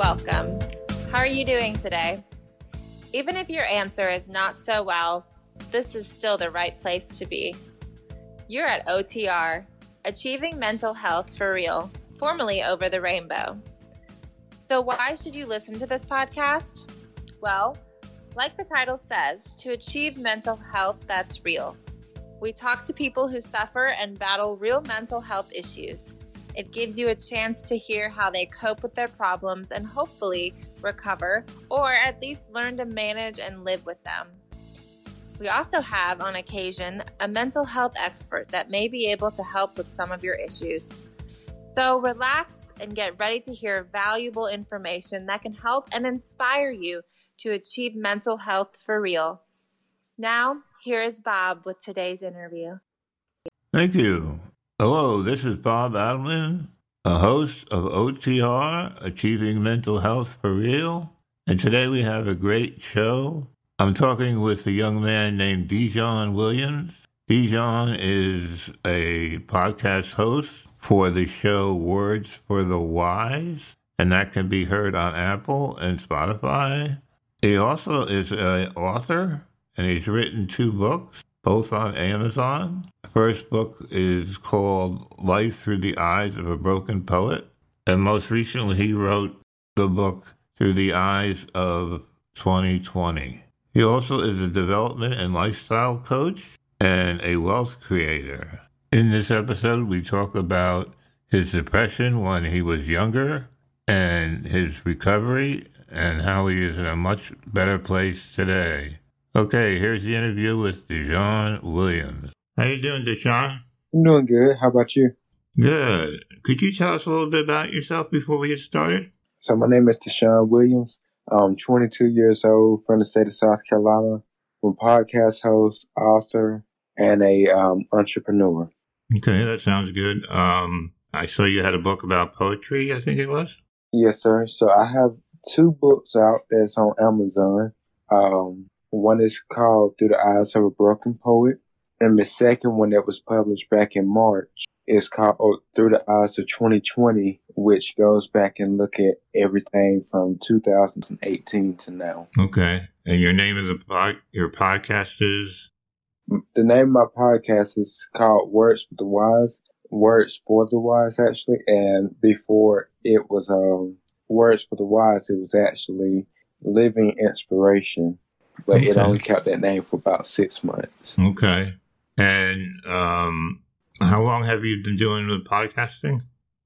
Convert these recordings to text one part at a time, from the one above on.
welcome. How are you doing today? Even if your answer is not so well, this is still the right place to be. You're at OTR, Achieving Mental Health for Real, formerly Over the Rainbow. So, why should you listen to this podcast? Well, like the title says, to achieve mental health that's real. We talk to people who suffer and battle real mental health issues. It gives you a chance to hear how they cope with their problems and hopefully recover, or at least learn to manage and live with them. We also have, on occasion, a mental health expert that may be able to help with some of your issues. So relax and get ready to hear valuable information that can help and inspire you to achieve mental health for real. Now, here is Bob with today's interview. Thank you. Hello, this is Bob Adelman, a host of OTR, Achieving Mental Health for Real. And today we have a great show. I'm talking with a young man named Dijon Williams. Dijon is a podcast host for the show Words for the Wise, and that can be heard on Apple and Spotify. He also is an author, and he's written two books, both on Amazon. The first book is called Life Through the Eyes of a Broken Poet, and most recently he wrote the book Through the Eyes of 2020. He also is a development and lifestyle coach and a wealth creator. In this episode, we talk about his depression when he was younger and his recovery and how he is in a much better place today. Okay, here's the interview with Dijon Williams. How you doing, Dijon? I'm doing good. How about you? Good. Could you tell us a little bit about yourself before we get started? So my name is Deshaun Williams. I'm 22 years old from the state of South Carolina. I'm a podcast host, author, and a um, entrepreneur. Okay, that sounds good. Um, I saw you had a book about poetry. I think it was. Yes, sir. So I have two books out that's on Amazon. Um, one is called Through the Eyes of a Broken Poet, and the second one that was published back in March is called oh, Through the Eyes of 2020, which goes back and look at everything from 2018 to now. Okay, and your name of the pod, your podcast is the name of my podcast is called Words for the Wise. Words for the Wise, actually, and before it was um Words for the Wise, it was actually Living Inspiration, but okay. it only kept that name for about six months. Okay, and um, how long have you been doing the podcasting?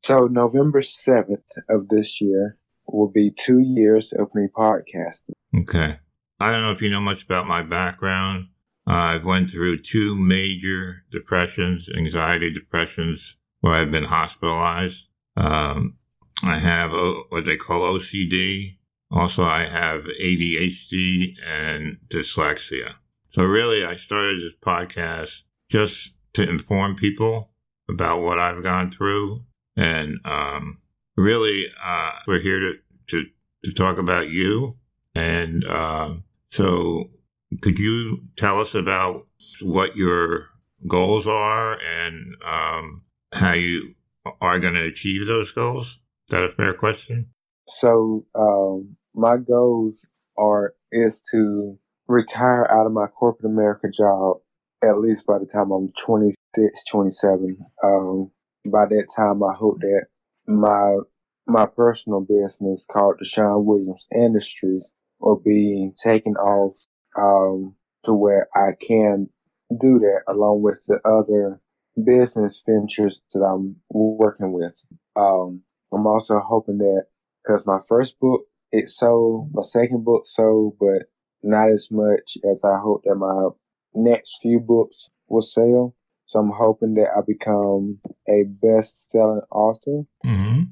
So November seventh of this year will be two years of me podcasting. Okay, I don't know if you know much about my background. Uh, I've went through two major depressions, anxiety depressions, where I've been hospitalized. Um, I have o- what they call OCD. Also, I have ADHD and dyslexia. So really, I started this podcast just to inform people about what I've gone through. And, um, really, uh, we're here to, to, to talk about you. And, uh, so could you tell us about what your goals are and, um, how you are going to achieve those goals? Is that a fair question? So, um, my goals are is to retire out of my corporate America job at least by the time I'm 26, 27. Um, by that time, I hope that my my personal business called Deshaun Williams Industries will be taken off um, to where I can do that along with the other business ventures that I'm working with. Um, I'm also hoping that because my first book it sold, my second book sold, but not as much as I hope that my next few books will sell. So I'm hoping that I become a best selling author. Mm-hmm.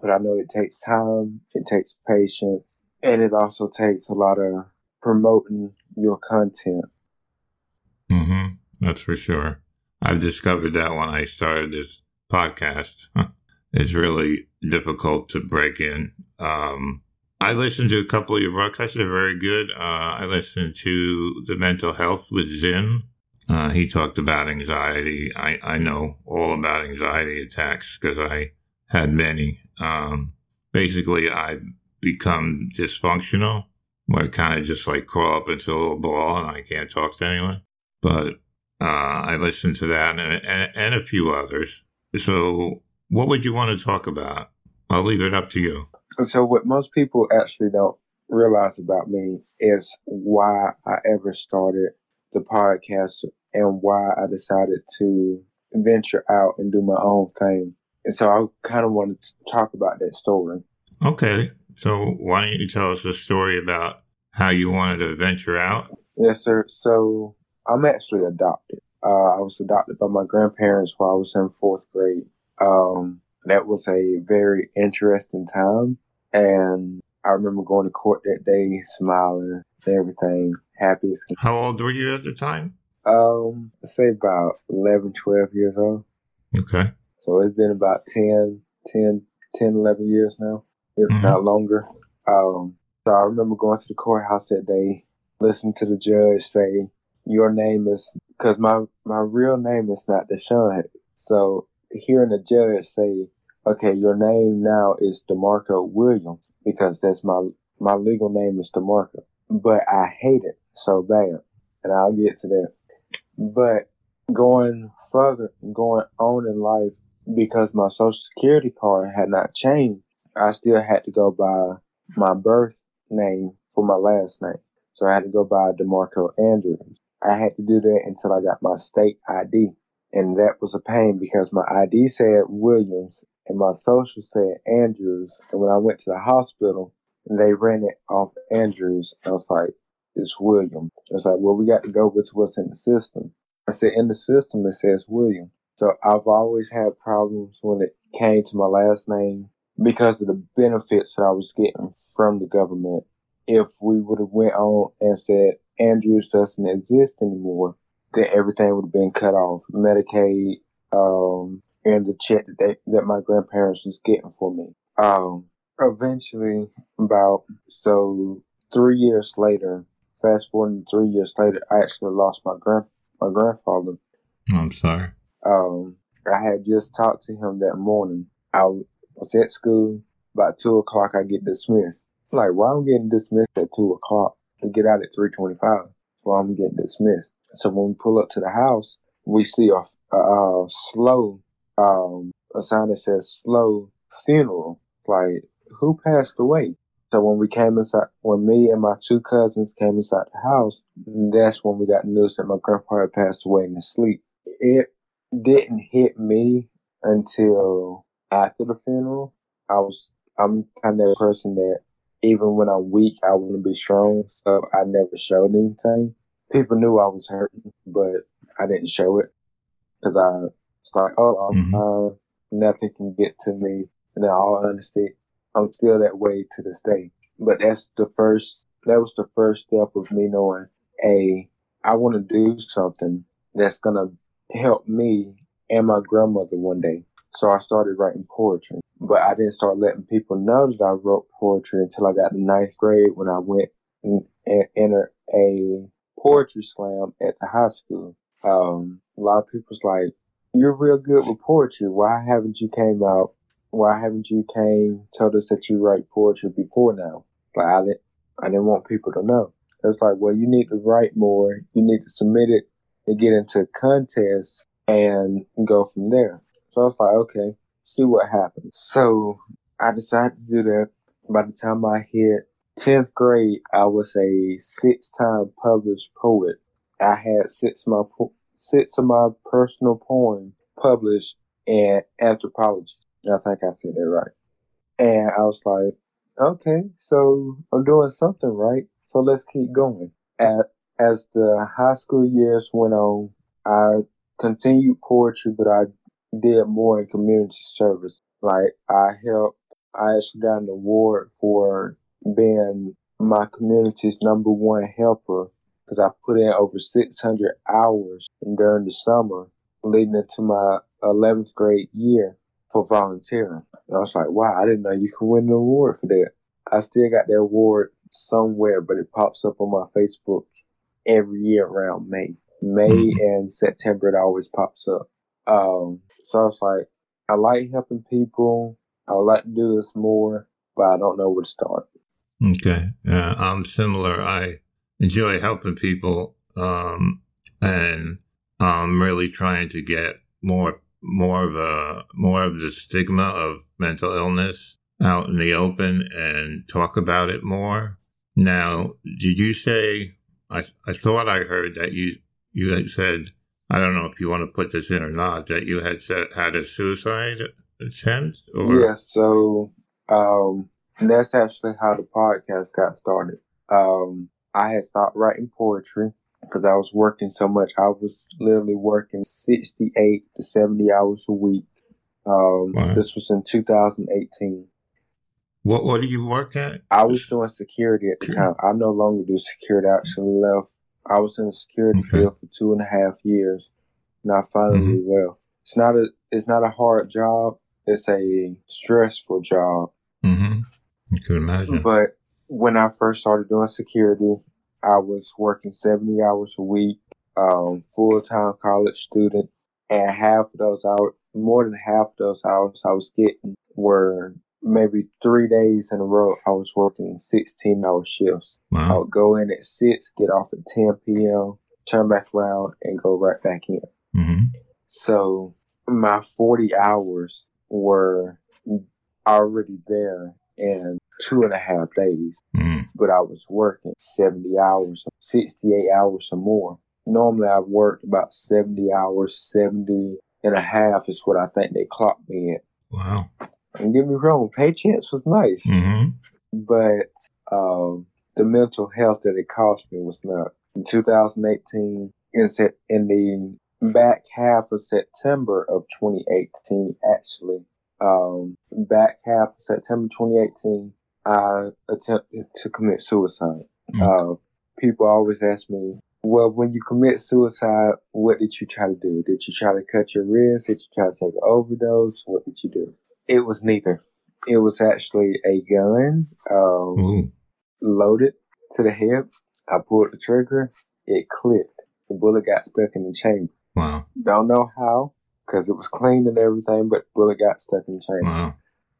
But I know it takes time, it takes patience, and it also takes a lot of promoting your content. Mm-hmm. That's for sure. I've discovered that when I started this podcast. it's really difficult to break in. Um, I listened to a couple of your broadcasts. They're very good. Uh, I listened to the mental health with Zim. Uh, he talked about anxiety. I, I know all about anxiety attacks because I had many. Um, basically, I've become dysfunctional, where I kind of just like crawl up into a little ball and I can't talk to anyone. But uh, I listened to that and, and, and a few others. So, what would you want to talk about? I'll leave it up to you. So, what most people actually don't realize about me is why I ever started the podcast and why I decided to venture out and do my own thing. And so I kind of wanted to talk about that story. Okay. So why don't you tell us a story about how you wanted to venture out? Yes, sir. So I'm actually adopted. Uh, I was adopted by my grandparents while I was in fourth grade. Um, that was a very interesting time. And I remember going to court that day, smiling everything, happy. How old were you at the time? Um, I'd say about 11, 12 years old. Okay. So it's been about 10, 10, 10 11 years now, if mm-hmm. not longer. Um, so I remember going to the courthouse that day, listening to the judge say, your name is, cause my, my real name is not Deshaun. So hearing the judge say, okay, your name now is DeMarco Williams because that's my, my legal name is DeMarco. But I hate it so bad. And I'll get to that. But going further, going on in life, because my social security card had not changed, I still had to go by my birth name for my last name. So I had to go by DeMarco Andrews. I had to do that until I got my state ID. And that was a pain because my ID said Williams and my social said Andrews. And when I went to the hospital, and they ran it off Andrews. I was like, it's William. It's like, well, we got to go with what's in the system. I said, in the system, it says William. So I've always had problems when it came to my last name because of the benefits that I was getting from the government. If we would have went on and said Andrews doesn't exist anymore, then everything would have been cut off. Medicaid, um, and the check that they, that my grandparents was getting for me. Um, eventually, about so three years later, fast forwarding three years later, I actually lost my grand my grandfather. I'm sorry. Um, I had just talked to him that morning. I was at school. About two o'clock, I get dismissed. I'm like, why I'm getting dismissed at two o'clock? We get out at three twenty-five. Why I'm getting dismissed? So when we pull up to the house, we see a, a, a slow um, a sign that says slow funeral. Like, who passed away? So when we came inside, when me and my two cousins came inside the house, that's when we got news that my grandpa had passed away in his sleep. It didn't hit me until after the funeral. I was, I'm kind of a person that even when I'm weak, I want to be strong. So I never showed anything. People knew I was hurting, but I didn't show it because I was like, oh, mm-hmm. uh, nothing can get to me. And in all honesty, I'm still that way to this day. But that's the first, that was the first step of me knowing, a, I want to do something that's going to help me and my grandmother one day. So I started writing poetry, but I didn't start letting people know that I wrote poetry until I got to ninth grade when I went and, and entered a poetry slam at the high school. Um, a lot of people's like, you're real good with poetry. Why haven't you came out why haven't you came told us that you write poetry before now? Like I didn't, I didn't want people to know. It's like, well, you need to write more. You need to submit it and get into contests and go from there. So I was like, okay, see what happens. So I decided to do that. By the time I hit 10th grade, I was a six time published poet. I had six of my, six of my personal poems published in anthropology. I think I said that right. And I was like, okay, so I'm doing something right. So let's keep going. At, as the high school years went on, I continued poetry, but I did more in community service. Like I helped, I actually got an award for being my community's number one helper because I put in over 600 hours during the summer leading into my 11th grade year for volunteering. And I was like, wow, I didn't know you could win an award for that. I still got that award somewhere, but it pops up on my Facebook every year around May. May mm-hmm. and September, it always pops up. Um, so I was like, I like helping people. I would like to do this more, but I don't know where to start. Okay. Uh, I'm similar. I enjoy helping people, um, and I'm really trying to get more more of a more of the stigma of mental illness out in the open and talk about it more. Now, did you say? I I thought I heard that you you had said I don't know if you want to put this in or not that you had had a suicide attempt. Or? Yeah. So um, that's actually how the podcast got started. Um, I had stopped writing poetry because I was working so much. I was literally working 68 to 70 hours a week. Um, wow. This was in 2018. What What do you work at? I was doing security at the time. I no longer do security. I actually left. I was in the security okay. field for two and a half years, and I finally mm-hmm. left. It's not a It's not a hard job. It's a stressful job. Mm-hmm. You could imagine. But when I first started doing security, I was working 70 hours a week, um, full time college student, and half of those hours, more than half of those hours I was getting were maybe three days in a row. I was working 16 hour shifts. Wow. I would go in at 6, get off at 10 p.m., turn back around, and go right back in. Mm-hmm. So my 40 hours were already there in two and a half days. Mm. But I was working 70 hours, 68 hours or more. Normally I've worked about 70 hours, 70 and a half is what I think they clocked me at. Wow. And get me wrong, paychecks was nice. Mm-hmm. But um, the mental health that it cost me was not. In 2018, in, set, in the back half of September of 2018, actually, um, back half of September 2018, I attempted to commit suicide. Mm-hmm. Uh, people always ask me, well, when you commit suicide, what did you try to do? Did you try to cut your wrist? Did you try to take an overdose? What did you do? It was neither. It was actually a gun, um, loaded to the hip. I pulled the trigger. It clicked. The bullet got stuck in the chamber. Wow. Don't know how because it was clean and everything, but bullet got stuck in the chamber. Wow.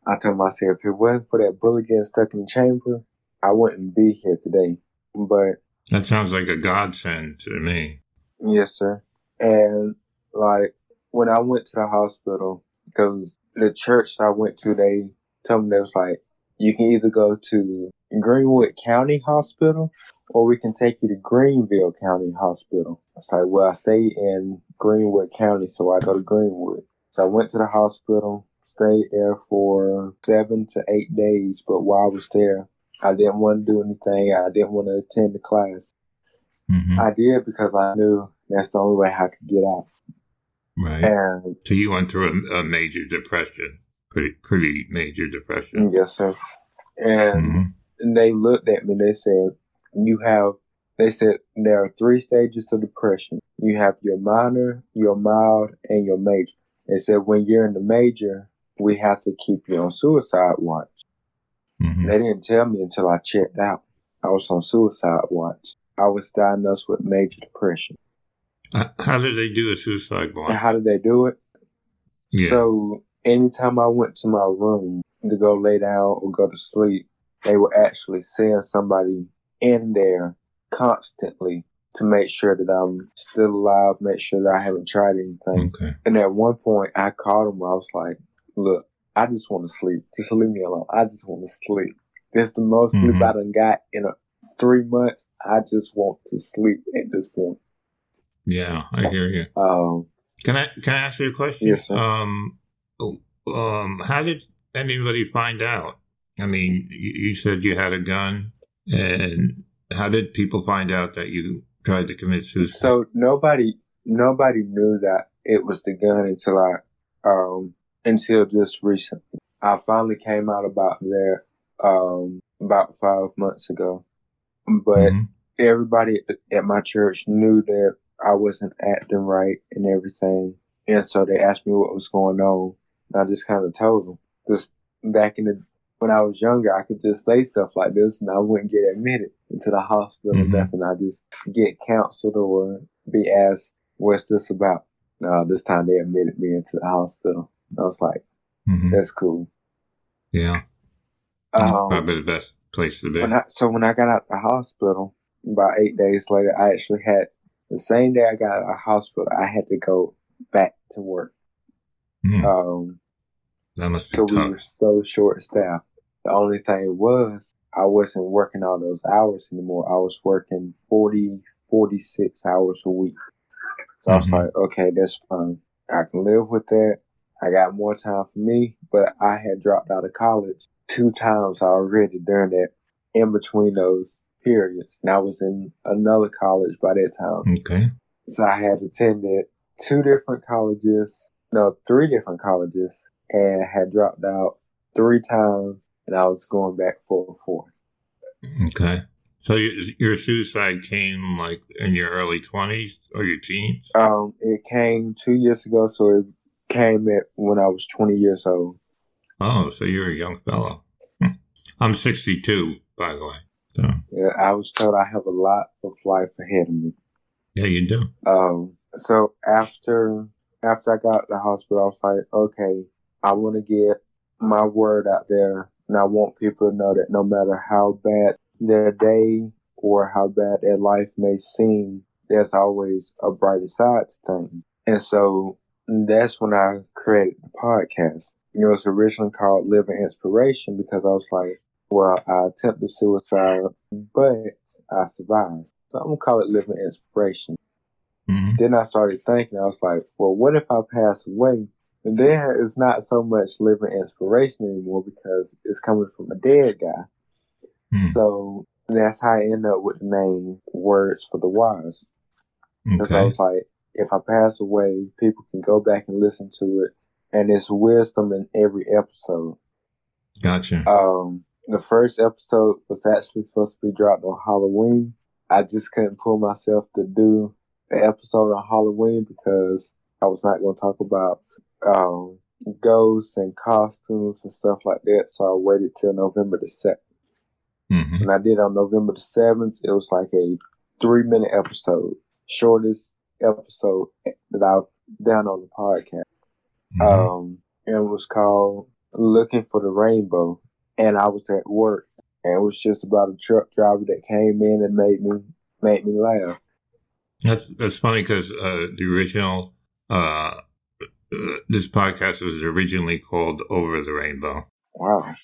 I told myself, if it wasn't for that bullet getting stuck in the chamber, I wouldn't be here today. But that sounds like a godsend to me. Yes, sir. And like when I went to the hospital, because the church I went to, they told me they was like, you can either go to Greenwood County Hospital or we can take you to Greenville County Hospital. I was like, well, I stay in Greenwood County, so I go to Greenwood. So I went to the hospital, stayed there for seven to eight days, but while I was there, I didn't want to do anything. I didn't want to attend the class. Mm-hmm. I did because I knew that's the only way I could get out. Right. And so you went through a, a major depression, pretty pretty major depression. Yes, sir. And, mm-hmm. And they looked at me. They said, "You have." They said there are three stages to depression. You have your minor, your mild, and your major. They said when you're in the major, we have to keep you on suicide watch. Mm-hmm. They didn't tell me until I checked out. I was on suicide watch. I was diagnosed with major depression. How did they do a suicide watch? And how did they do it? Yeah. So anytime I went to my room to go lay down or go to sleep, they would actually send somebody in there constantly to make sure that I'm still alive, make sure that I haven't tried anything. Okay. And at one point, I called him. I was like, "Look, I just want to sleep. Just leave me alone. I just want to sleep. This the most mm-hmm. sleep I done got in a, three months. I just want to sleep at this point." Yeah, I hear you. Um, can I can I ask you a question? Yes, sir. Um, um, how did anybody find out? I mean, you, said you had a gun, and how did people find out that you tried to commit suicide? So nobody nobody knew that it was the gun until I um until just recently. I finally came out about there um about five months ago. But mm-hmm. everybody at my church knew that I wasn't acting right and everything. And so they asked me what was going on. And I just kind of told them. Just back in the when I was younger, I could just say stuff like this and I wouldn't get admitted into the hospital mm-hmm. or nothing. I just get counseled or be asked, what's this about? No, this time they admitted me into the hospital. I was like, mm-hmm. that's cool. Yeah. Um, probably the best place to be. When I, so when I got out the hospital, about eight days later, I actually had the same day I got out of hospital, I had to go back to work. Hmm. Um, that must be because we were so short staffed. The only thing was I wasn't working all those hours anymore. I was working 40, 46 hours a week. So I was Mhm. like, okay, that's fine. I can live with that. I got more time for me, but I had dropped out of college two times already during that in between those periods. And I was in another college by that time. Okay. So I had attended two different colleges, no, three different colleges, and had dropped out three times, and I was going back for a fourth. Okay. So your, your suicide came like in your early 20s or your teens? Um, it came two years ago, so it came at when I was 20 years old. Oh, so you're a young fellow. I'm 62, by the way. So, Yeah, I was told I have a lot of life ahead of me. yeah, you do. Um, so after after I got the hospital, I was like, okay, I want to get my word out there, and I want people to know that no matter how bad their day or how bad their life may seem, there's always a brighter side to things. And so that's when I created the podcast. You It was originally called Living Inspiration because I was like, well, I attempted suicide, but I survived. So I'm gonna call it Living Inspiration hmm then I started thinking, I was like, well, what if I pass away? And then it's not so much living inspiration anymore because it's coming from a dead guy. Hmm. So that's how I end up with the name Words for the Wise. Because I was like, if I pass away, people can go back and listen to it. And it's wisdom in every episode. Gotcha. Um, the first episode was actually supposed to be dropped on Halloween. I just couldn't pull myself to do the episode on Halloween because I was not going to talk about um, ghosts and costumes and stuff like that. So I waited till November the 7th. hmm And I did on November the 7th. It was like a three minute episode, shortest episode that I've done on the podcast Mm-hmm. um, and it was called Looking for the Rainbow. And I was at work, and it was just about a truck driver that came in and made me made me laugh. That's that's funny because uh, the original uh, this podcast was originally called Over the Rainbow. Wow.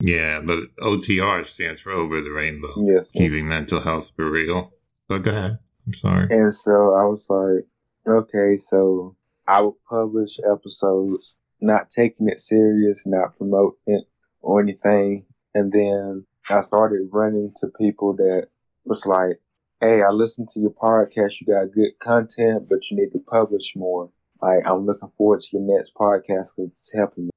Yeah, but OTR stands for Over the Rainbow, Yes. keeping mental health for real. But go ahead. I'm sorry. And so I was like, okay, so I would publish episodes, not taking it serious, not promoting it or anything. And then I started running to people that was like, hey, I listened to your podcast. You got good content, but you need to publish more. Like, I'm looking forward to your next podcast because it's helping me.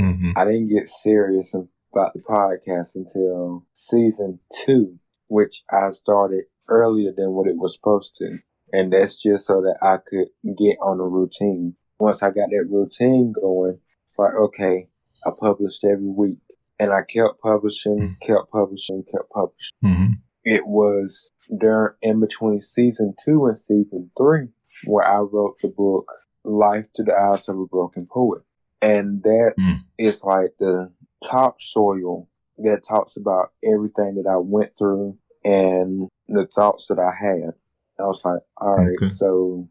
hmm I didn't get serious about the podcast until season two, which I started earlier than what it was supposed to. And that's just so that I could get on a routine. Once I got that routine going, it's like, okay, I published every week. And I kept publishing, kept publishing, kept publishing. hmm It was during in between season two and season three where I wrote the book Life to the Eyes of a Broken Poet. And that Mm. is like the topsoil that talks about everything that I went through and the thoughts that I had. I was like, all right, Okay. so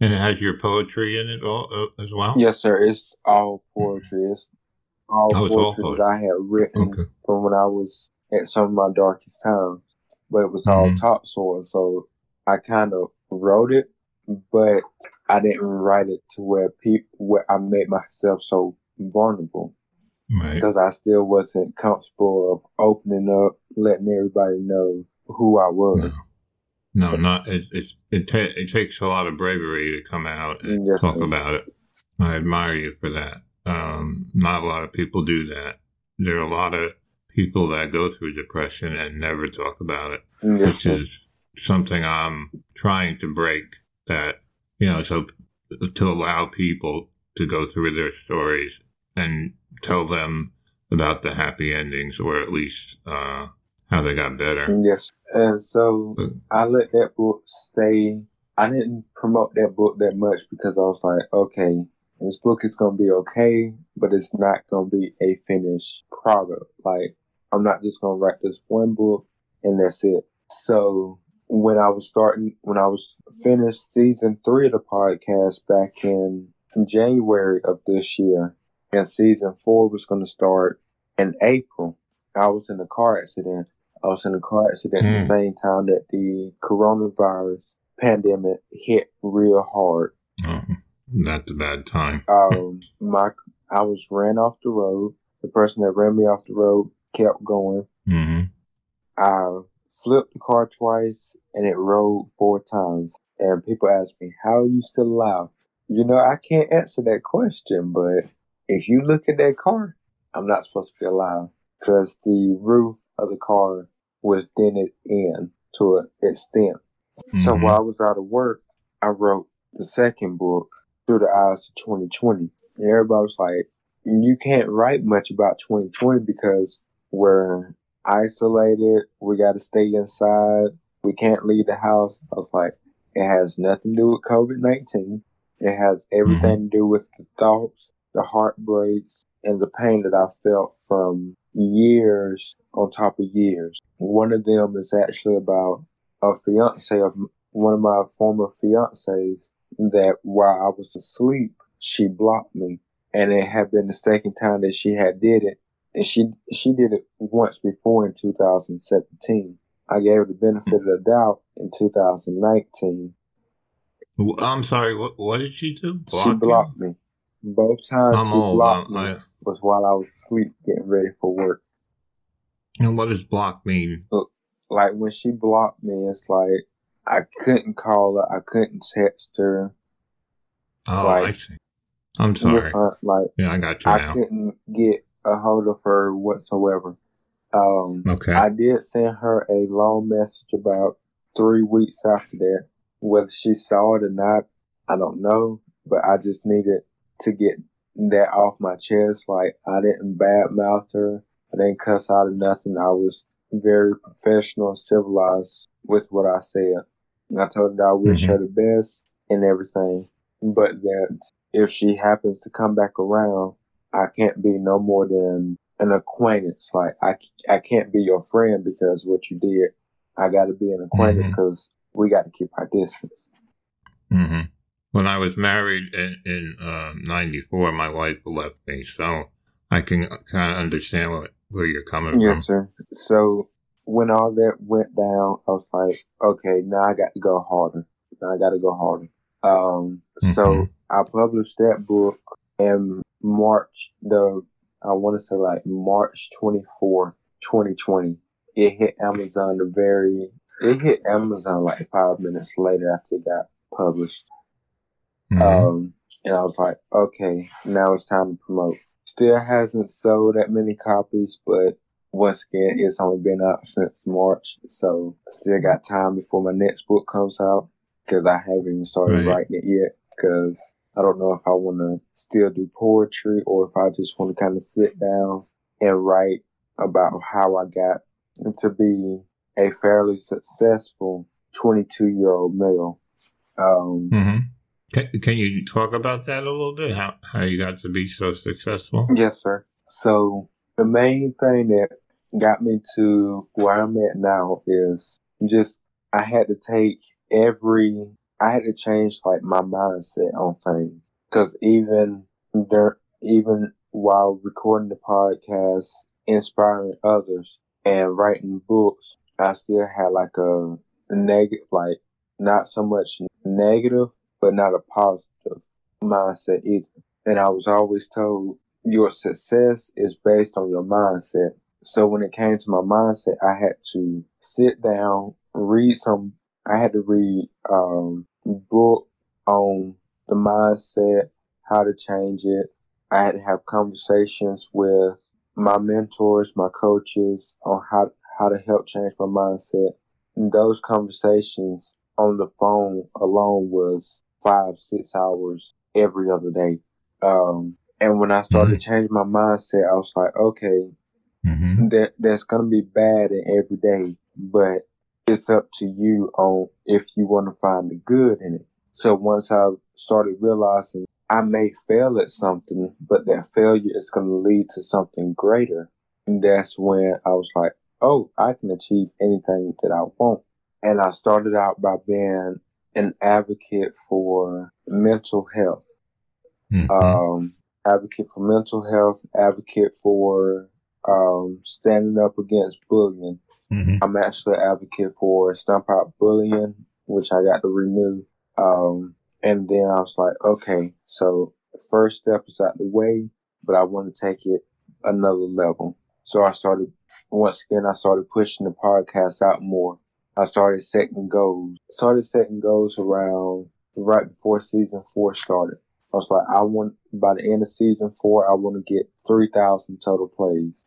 And it has your poetry in it all, uh, as well? yes, sir, it's all poetry. It's all Oh, it's all poetry poetry. that I had written Okay. from when I was at some of my darkest times. But it was all Mhm. topsoil, so I kind of wrote it, but I didn't write it to where people where I made myself so vulnerable Right. because I still wasn't comfortable of opening up, letting everybody know who I was. No, not it. It it, ta- it takes a lot of bravery to come out and Yes, talk sir. about it. I admire you for that. Um, not a lot of people do that. There are a lot of people that go through depression and never talk about it, Yes, which sir. is something I'm trying to break. That you know, so to allow people to go through their stories and tell them about the happy endings, or at least uh, how they got better. Yes. And so But- I let that book stay. I didn't promote that book that much because I was like, okay, this book is going to be okay, but it's not going to be a finished product. Like, I'm not just gonna write this one book and that's it. So when I was starting, when I was finished season three of the podcast back in January of this year, and season four was going to start in April, I was in a car accident. I was in a car accident at the Hmm. same time that the coronavirus pandemic hit real hard. Oh, that's a bad time. Um, my I was ran off the road. The person that ran me off the road kept going. hmm I flipped the car twice and it rolled four times. And people ask me, How are you still alive? You know, I can't answer that question, but if you look at that car, I'm not supposed to be alive because the roof of the car was dented in to an extent. So Mhm. while I was out of work, I wrote the second book, Through the Eyes of 2020. And everybody was like, You can't write much about 2020 because we're isolated. We got to stay inside. We can't leave the house. I was like, it has nothing to do with COVID 19. It has mm-hmm. everything to do with the thoughts, the heartbreaks, and the pain that I felt from years on top of years. One of them is actually about a fiance of one of my former fiancés that while I was asleep, she blocked me. And it had been the second time that she had did it and she she did it once before in 2017. I gave her the benefit of the doubt in 2019. I'm sorry. What what did she do? Block she you? blocked me. Both times I'm she old. blocked I, me I, was while I was asleep getting ready for work. and what does block mean? Like when she blocked me, it's like I couldn't call her, I couldn't text her. Oh, Like- I see. I'm sorry. Uh, Like Yeah, I got you I now. couldn't get a hold of her whatsoever. Um, Okay. I did send her a long message about three weeks after that. Whether she saw it or not, I don't know. But I just needed to get that off my chest. Like I didn't badmouth her. I didn't cuss out of nothing. I was very professional and civilized with what I said. And I told her that I wish Mhm. her the best and everything. But that if she happens to come back around, I can't be no more than an acquaintance. Like I, I can't be your friend because what you did. I got to be an acquaintance because we got to keep our distance. hmm When I was married in, in uh, 94, my wife left me, so I can kind of understand what, where you're coming from. Yes, sir. So when all that went down, I was like, okay, now I got to go harder. Now I got to go harder. Um, so Mhm. I published that book in March, the, I want to say like March 24th, 2020. It hit Amazon the very, it hit Amazon like five minutes later after it got published. Mhm. Um, and I was like, okay, now it's time to promote. Still hasn't sold that many copies, but once again, it's only been out since March, so I still got time before my next book comes out because I haven't even started Right. writing it yet. Because I don't know if I want to still do poetry or if I just want to kind of sit down and write about how I got to be a fairly successful 22 year old male. Um, hmm Can, can you talk about that a little bit? How how you got to be so successful? Yes, sir. So the main thing that got me to where I'm at now is just I had to take every I had to change like my mindset on things because even there even while recording the podcast, inspiring others and writing books, I still had like a, negative like not so much negative but not a positive mindset either. And I was always told your success is based on your mindset. So when it came to my mindset, I had to sit down, read some, I had to read um, book on the mindset, how to change it. I had to have conversations with my mentors, my coaches on how, how to help change my mindset. And those conversations on the phone alone was five, six hours every other day. Um, and when I started changing my mindset, I was like, okay, hmm that that's gonna be bad in every day, but it's up to you on if you want to find the good in it. So once I started realizing I may fail at something, but that failure is gonna lead to something greater, And that's when I was like, oh, I can achieve anything that I want. And I started out by being an advocate for mental health. Mm-hmm. Um, advocate for mental health, advocate for um, standing up against bullying. Mm-hmm. I'm actually an advocate for Stomp Out Bullying, which I got to renew. Um, and then I was like, okay, so first step is out the way, but I want to take it another level. So I started, once again, I started pushing the podcast out more. I started setting goals. Started setting goals around right before season four started. I was like, I want by the end of season four, I want to get three thousand total plays.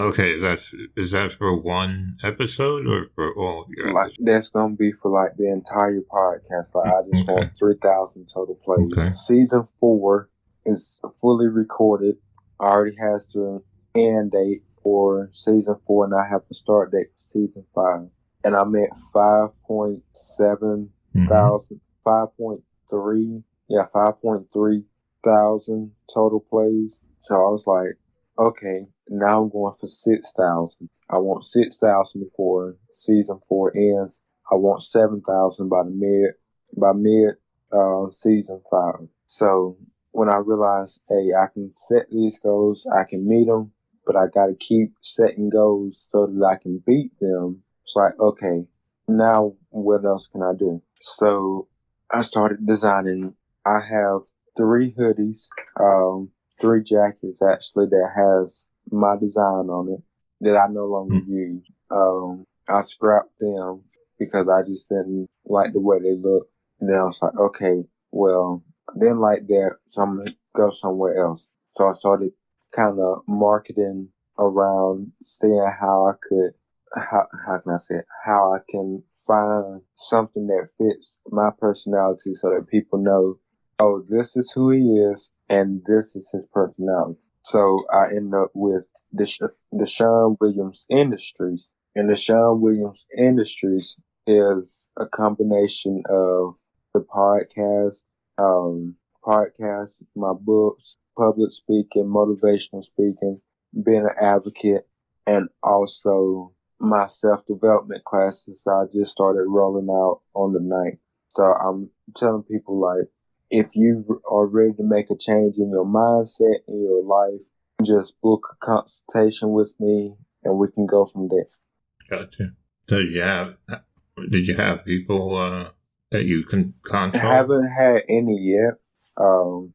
Okay, that's is that for one episode or for all your like, That's gonna be for like the entire podcast. Like I just okay. want three thousand total plays. Okay. Season four is fully recorded. I already has the end date for season four, and I have the start date for season five and I'm at 5.7 mm-hmm. thousand, 5.3, yeah, 5.3 thousand total plays. So I was like, okay, now I'm going for 6,000. I want 6,000 before season four ends. I want 7,000 by the mid, by mid, uh, season five. So when I realized, hey, I can set these goals, I can meet them, but I got to keep setting goals so that I can beat them it's like, okay, now what else can I do? So I started designing. I have three hoodies, um, three jackets actually that has my design on it that I no longer mm. use. Um, I scrapped them because I just didn't like the way they look. And then I was like, okay, well, I didn't like that, so I'm gonna go somewhere else. So I started kind of marketing around seeing how I could how, how can I say it? How I can find something that fits my personality so that people know, oh, this is who he is and this is his personality. So I end up with the Deshaun Williams Industries. And the Deshaun Williams Industries is a combination of the podcast, um, podcast, my books, public speaking, motivational speaking, being an advocate, and also my self development classes I just started rolling out on the night. So I'm telling people like, if you are ready to make a change in your mindset in your life, just book a consultation with me and we can go from there. Gotcha. Did you have did you have people uh, that you can contact? I haven't had any yet, um,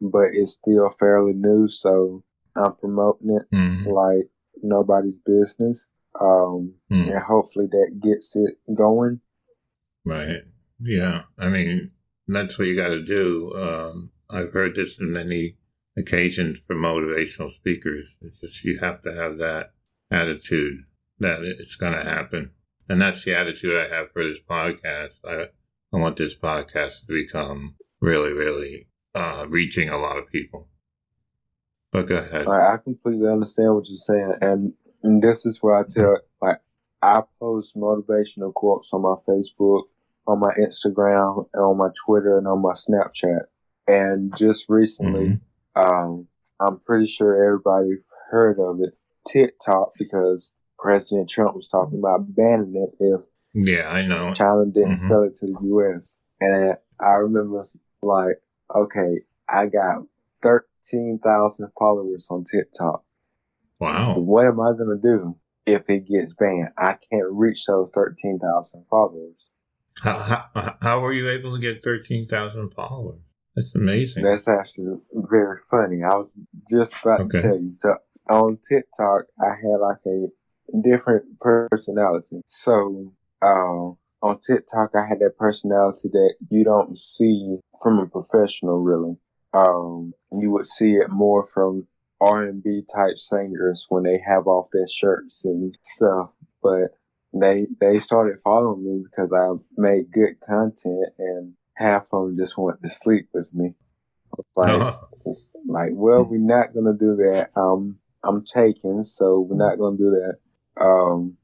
but it's still fairly new, so I'm promoting it mm-hmm. like nobody's business um, mm. and hopefully that gets it going. Right. Yeah. I mean, that's what you got to do. Um, I've heard this in many occasions for motivational speakers. It's just you have to have that attitude that it's going to happen. And that's the attitude I have for this podcast. I, I want this podcast to become really, really uh, reaching a lot of people. But go ahead. I completely understand what you're saying. And and this is where I tell, like, I post motivational quotes on my Facebook, on my Instagram, and on my Twitter, and on my Snapchat. And just recently, mm-hmm. um, I'm pretty sure everybody heard of it, TikTok, because President Trump was talking about banning it if yeah, I know China didn't mm-hmm. sell it to the U.S. And I remember like, okay, I got thirteen thousand followers on TikTok. Wow. What am I going to do if it gets banned? I can't reach those 13,000 followers. How, how, how were you able to get 13,000 followers? That's amazing. That's actually very funny. I was just about okay. to tell you. So on TikTok, I had like a different personality. So, um, on TikTok, I had that personality that you don't see from a professional, really. Um, you would see it more from R&B type singers when they have off their shirts and stuff. But they they started following me because I made good content, and half of them just wanted to sleep with me. Like, like, well, we're not gonna do that. Um, I'm taken, so we're not gonna do that. Um,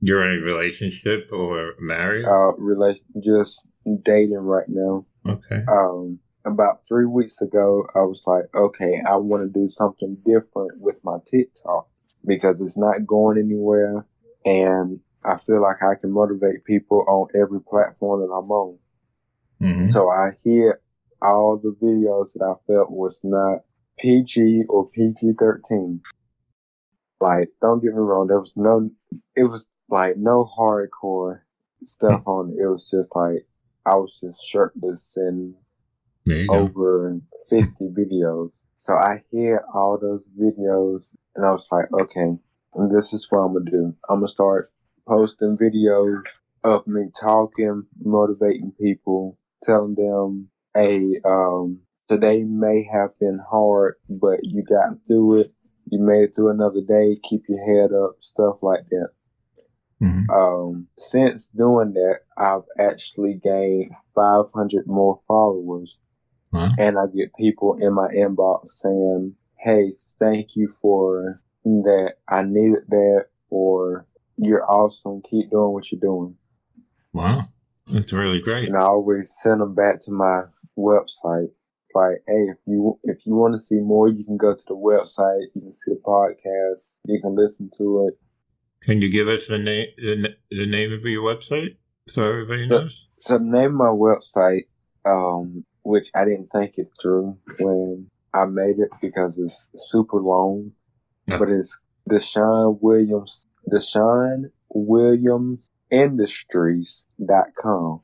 you're in a relationship or married? Uh, relation, just dating right now. Okay. Um, about three weeks ago, I was like, okay, I want to do something different with my TikTok because it's not going anywhere. And I feel like I can motivate people on every platform that I'm on. Mm-hmm. So I hit all the videos that I felt was not PG or PG 13. Like, don't get me wrong, there was no, it was like no hardcore stuff on it. It was just like, I was just shirtless and over 50 videos. So I hit all those videos and I was like, okay, this is what I'm gonna do. I'm gonna start posting videos of me talking, motivating people, telling them, hey, um, today may have been hard, but you got through it. You made it through another day. Keep your head up, stuff like that. Mm-hmm. Um, since doing that, I've actually gained 500 more followers. Huh? And I get people in my inbox saying, Hey, thank you for that. I needed that or you're awesome. Keep doing what you're doing. Wow. That's really great. And I always send them back to my website. Like, hey, if you if you want to see more, you can go to the website. You can see the podcast. You can listen to it. Can you give us the name the, the name of your website so everybody knows? So, so the name of my website, um, which I didn't think it through when I made it because it's super long, no. but it's Deshaun Williams Deshaun Williams Industries.com.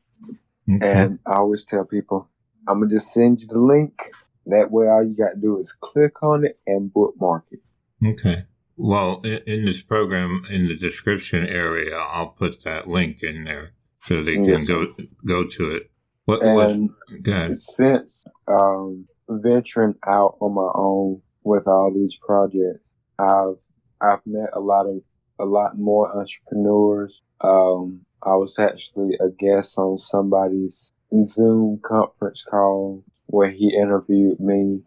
Okay. And I always tell people, I'm gonna just send you the link. That way, all you got to do is click on it and bookmark it. Okay. Well, in, in, this program, in the description area, I'll put that link in there so they can yes, go go to it. What, and since um, venturing out on my own with all these projects, I've I've met a lot of a lot more entrepreneurs. Um, I was actually a guest on somebody's Zoom conference call where he interviewed me.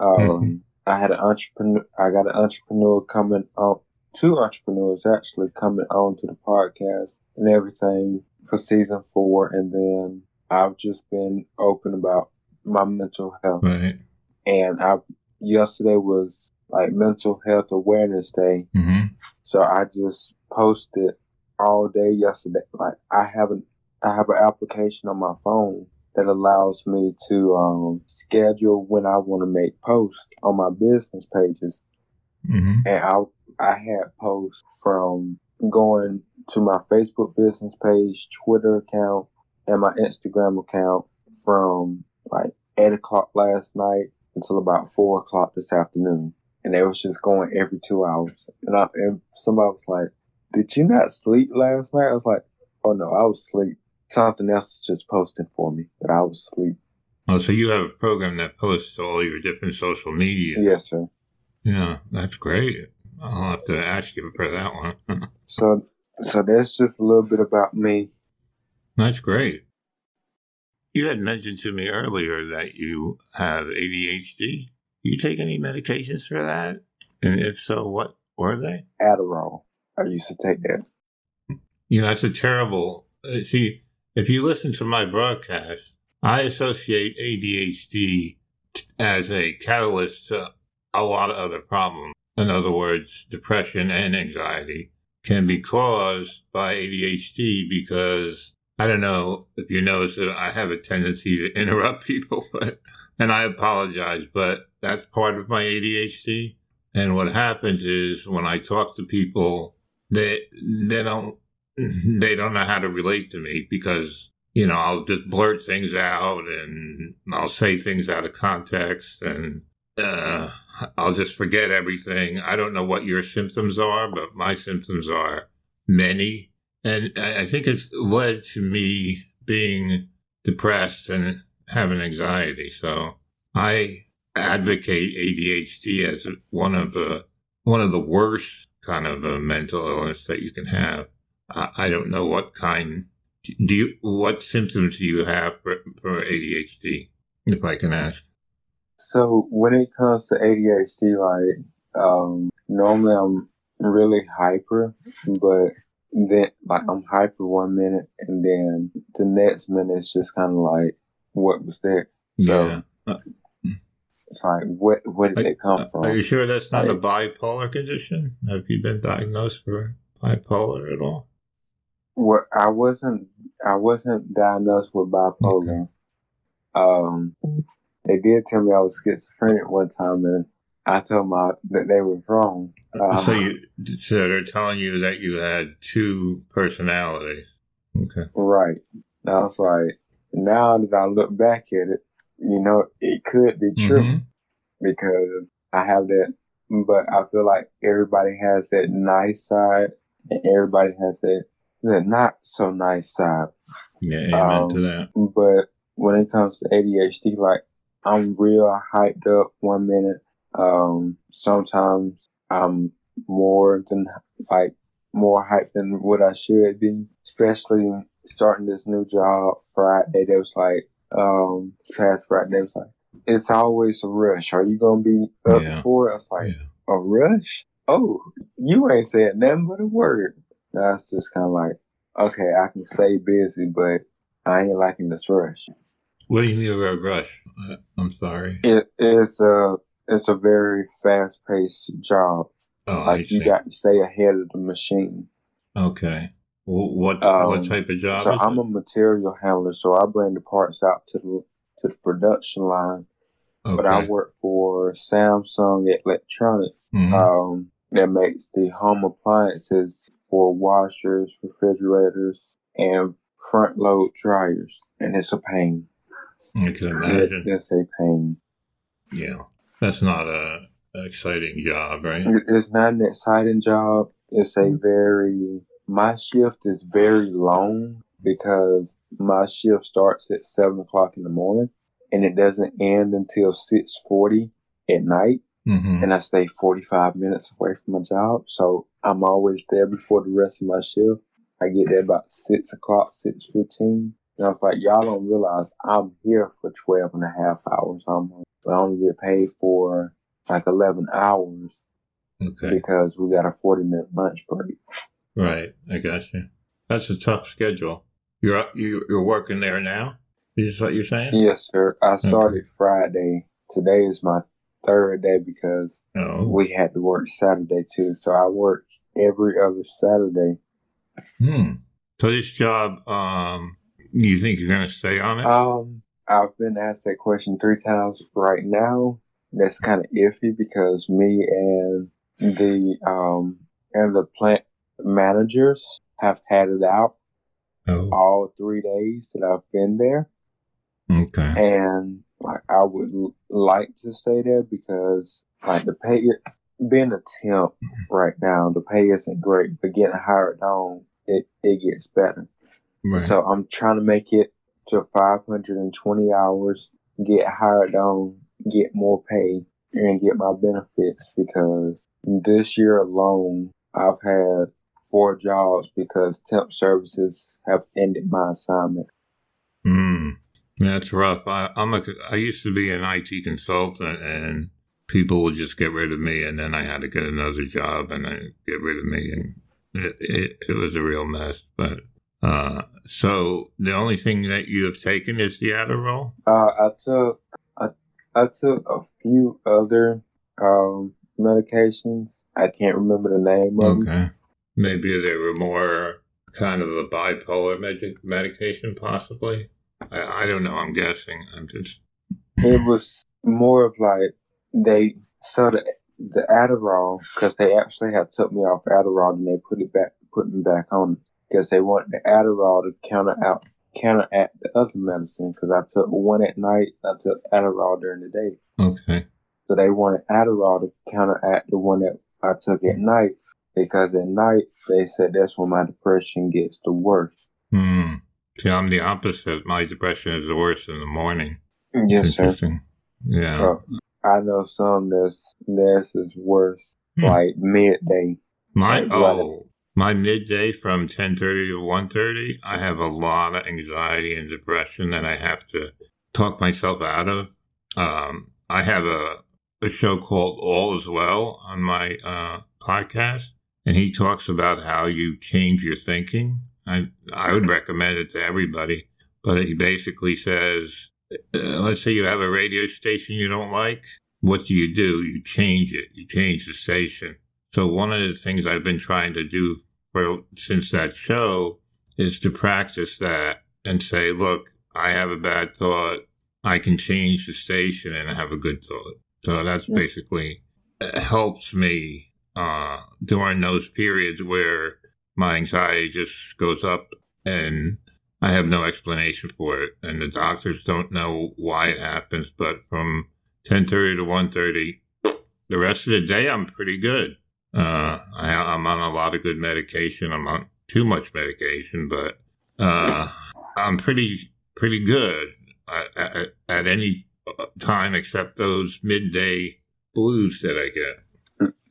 Um, mm-hmm. I had an entrepreneur, I got an entrepreneur coming on, two entrepreneurs actually coming on to the podcast and everything for season four. And then I've just been open about my mental health. Right. And I, yesterday was like mental health awareness day. Mm-hmm. So I just posted all day yesterday. Like I have an I have an application on my phone that allows me to um, schedule when I want to make posts on my business pages. Mm-hmm. And I I had posts from going to my Facebook business page, Twitter account, and my Instagram account from like eight o'clock last night until about four o'clock this afternoon and they was just going every two hours. And, I, and somebody was like, "Did you not sleep last night?" I was like, "Oh no, I was asleep. Something else just posting for me, but I was asleep." Oh, so you have a program that posts to all your different social media? Yes, sir. Yeah, that's great. I'll have to ask you for that one. so, so that's just a little bit about me. That's great. You had mentioned to me earlier that you have ADHD. You take any medications for that? And if so, what were they? Adderall. I used to take that. You know, that's a terrible. Uh, see, if you listen to my broadcast, I associate ADHD as a catalyst to a lot of other problems. In other words, depression and anxiety can be caused by ADHD because I don't know if you notice that I have a tendency to interrupt people, but, and I apologize, but that's part of my ADHD. And what happens is when I talk to people, they, they don't, they don't know how to relate to me because, you know, I'll just blurt things out and I'll say things out of context and, uh, I'll just forget everything. I don't know what your symptoms are, but my symptoms are many. And I think it's led to me being depressed and having anxiety. So I advocate ADHD as one of the one of the worst kind of a mental illness that you can have. I, I don't know what kind. Do you? What symptoms do you have for, for ADHD? If I can ask. So when it comes to ADHD, like um, normally I'm really hyper, but then like I'm hyper one minute, and then the next minute it's just kind of like what was that? So yeah. Uh, it's like, what where did Are- it come from? Are you sure that's not a bipolar condition? Have you been diagnosed for bipolar at all? Well, I wasn't I wasn't diagnosed with bipolar. Um, they did tell me I was schizophrenic one time, and I told them I, that they were wrong. Uh, so you, so they're telling you that you had two personalities. Okay. right? I was like, now that I look back at it, you know, it could be true Mhm. because I have that, but I feel like everybody has that nice side, and everybody has that that not so nice side. Yeah, amen Um, to that. But when it comes to ADHD, like I'm real hyped up one minute. Um, sometimes I'm more than like more hyped than what I should be. Especially starting this new job Friday. They was like, um, past Friday, they was like, it's always a rush. Are you gonna be up Yeah. for it? I was like, Yeah. a rush? Oh, you ain't said nothing but a word. That's just kind of like, okay, I can stay busy, but I ain't liking this rush. What do you mean by rush? Uh, I'm sorry. It is a it's a very fast paced job. Oh, I Like you got to stay ahead of the machine. Okay. Wh- What Um, what type of job So is I'm it? a material handler, so I bring the parts out to the to the production line. But I work for Samsung Electronics, Mhm. um, that makes the home appliances for washers, refrigerators, and front load dryers, and it's a pain. I can imagine. That's a pain. Yeah. That's not a an exciting job, right? It's not an exciting job. It's a very my shift is very long because my shift starts at seven o'clock in the morning and it doesn't end until six forty at night. hmm And I stay forty five minutes away from my job, so I'm always there before the rest of my shift. I get there about six o'clock, six fifteen. And I was like, y'all don't realize I'm here for 12 and a half hours almost. But I only get paid for like 11 hours Okay. because we got a 40 minute lunch break. Right. I got you. That's a tough schedule. You're you you're working there now. Is that what you're saying? Yes, sir. I started Friday. Today is my third day because Oh. we had to work Saturday too. So I work every other Saturday. Hmm. So this job, um, you think you're going to stay on it? Um, I've been asked that question three times right now. That's kind of iffy because me and the um and the plant managers have had it out oh. all three days that I've been there. Okay. and like I would like to stay there because like the pay being a temp right now the pay isn't great but getting hired on it it gets better Right. so I'm trying to make it to 520 hours get hired on get more pay and get my benefits because this year alone I've had four jobs because temp services have ended my assignment Hmm. That's rough. I, I'm a. I used to be an IT consultant, and people would just get rid of me, and then I had to get another job, and then get rid of me, and it it, it was a real mess. But uh, so the only thing that you have taken is the Adderall. Uh, I took I, I took a few other um, medications. I can't remember the name of them. Maybe they were more kind of a bipolar med- medication, possibly. I, I don't know. I'm guessing. I'm just. It was more of like they so the the Adderall because they actually had took me off Adderall and they put it back put me back on because they want the Adderall to counter out counteract the other medicine because I took one at night I took Adderall during the day Okay. so they wanted Adderall to counteract the one that I took at night because at night they said that's when my depression gets the worst. Hmm. See, I'm the opposite. My depression is the worst in the morning. Yes, sir. Yeah. I know some that's theirs is worse, Hmm. like midday. My Right. oh, my midday from ten thirty to one thirty. I have a lot of anxiety and depression that I have to talk myself out of. Um, I have a a show called All Is Well on my uh, podcast, and he talks about how you change your thinking. I I would recommend it to everybody, but he basically says uh, let's say you have a radio station you don't like. What do you do? You change it. You change the station. So one of the things I've been trying to do for since that show is to practice that and say, look, I have a bad thought. I can change the station and have a good thought. So that's yeah. basically uh, helps me uh, during those periods where my anxiety just goes up and I have no explanation for it, and the doctors don't know why it happens. But from 10:30 to 1:30, the rest of the day I'm pretty good. Uh, I, am on a lot of good medication. I'm on too much medication, but uh, I'm pretty pretty good at, at, at, any time except those midday blues that I get.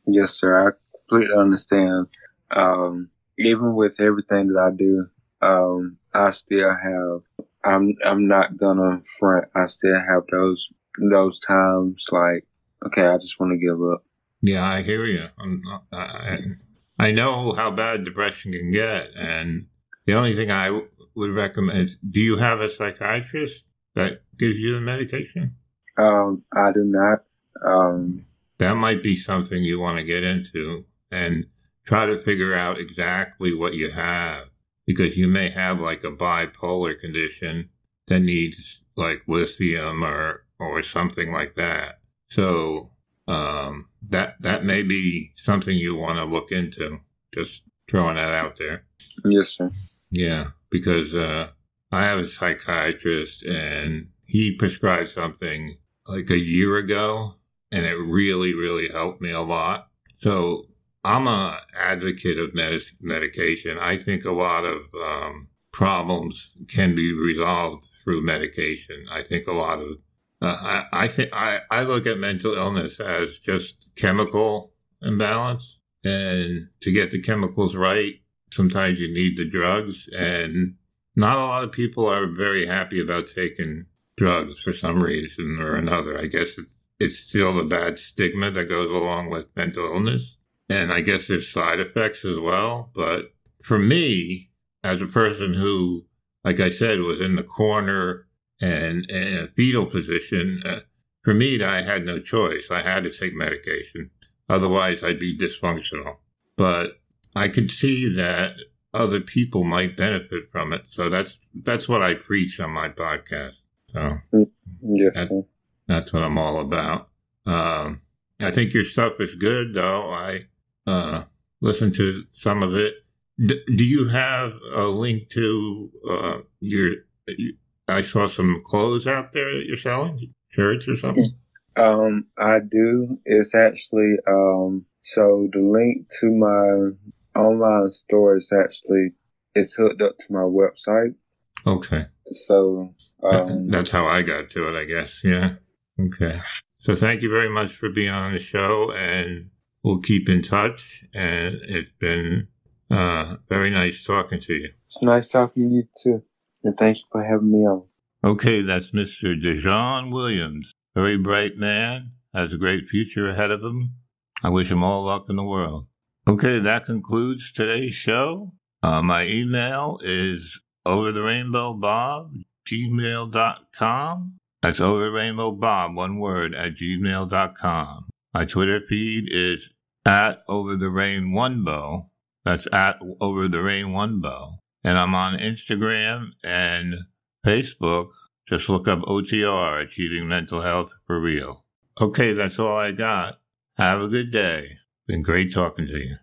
Yes, sir. I completely understand. Um, even with everything that I do, um, I still have. I'm I'm not gonna front. I still have those those times like, okay, I just want to give up. Yeah, I hear you. Not, I, I know how bad depression can get, and the only thing I w- would recommend is: Do you have a psychiatrist that gives you the medication? Um, I do not. Um, that might be something you want to get into, and try to figure out exactly what you have because you may have like a bipolar condition that needs like lithium or or something like that. So um, that that may be something you want to look into. Just throwing that out there. Yes, sir. Yeah, because uh, I have a psychiatrist and he prescribed something like a year ago, and it really, really helped me a lot. So I'm a advocate of med- medication. I think a lot of um, problems can be resolved through medication. I think a lot of uh, I, I think I, I look at mental illness as just chemical imbalance, and to get the chemicals right, sometimes you need the drugs, and not a lot of people are very happy about taking drugs for some reason or another. I guess it's, it's still the bad stigma that goes along with mental illness. And I guess there's side effects as well. But for me, as a person who, like I said, was in the corner and, in a fetal position, uh, for me, I had no choice. I had to take medication. Otherwise, I'd be dysfunctional. But I could see that other people might benefit from it. So that's that's what I preach on my podcast. So mm, yes, that, that's what I'm all about. Um, I think your stuff is good, though. I uh, listen to some of it. D- do you have a link to uh, your? I saw some clothes out there that you're selling, shirts or something. Um, I do. It's actually um. So the link to my online store is actually it's hooked up to my website. Okay. So um, that's how I got to it, I guess. Yeah. Okay. So thank you very much for being on the show, and we'll keep in touch. And it's been uh, very nice talking to you. It's nice talking to you too. And thank you for having me on. Okay, that's Mr. Dejon Williams. Very bright man, has a great future ahead of him. I wish him all luck in the world. Okay, that concludes today's show. Uh, my email is over the rainbow bob gmail.com. That's over rainbow bob, one word, at gmail.com. My Twitter feed is at over the rain one bow. That's at over the rain one bow. And I'm on Instagram and Facebook. Just look up OTR, Achieving Mental Health for Real. Okay, that's all I got. Have a good day. Been great talking to you.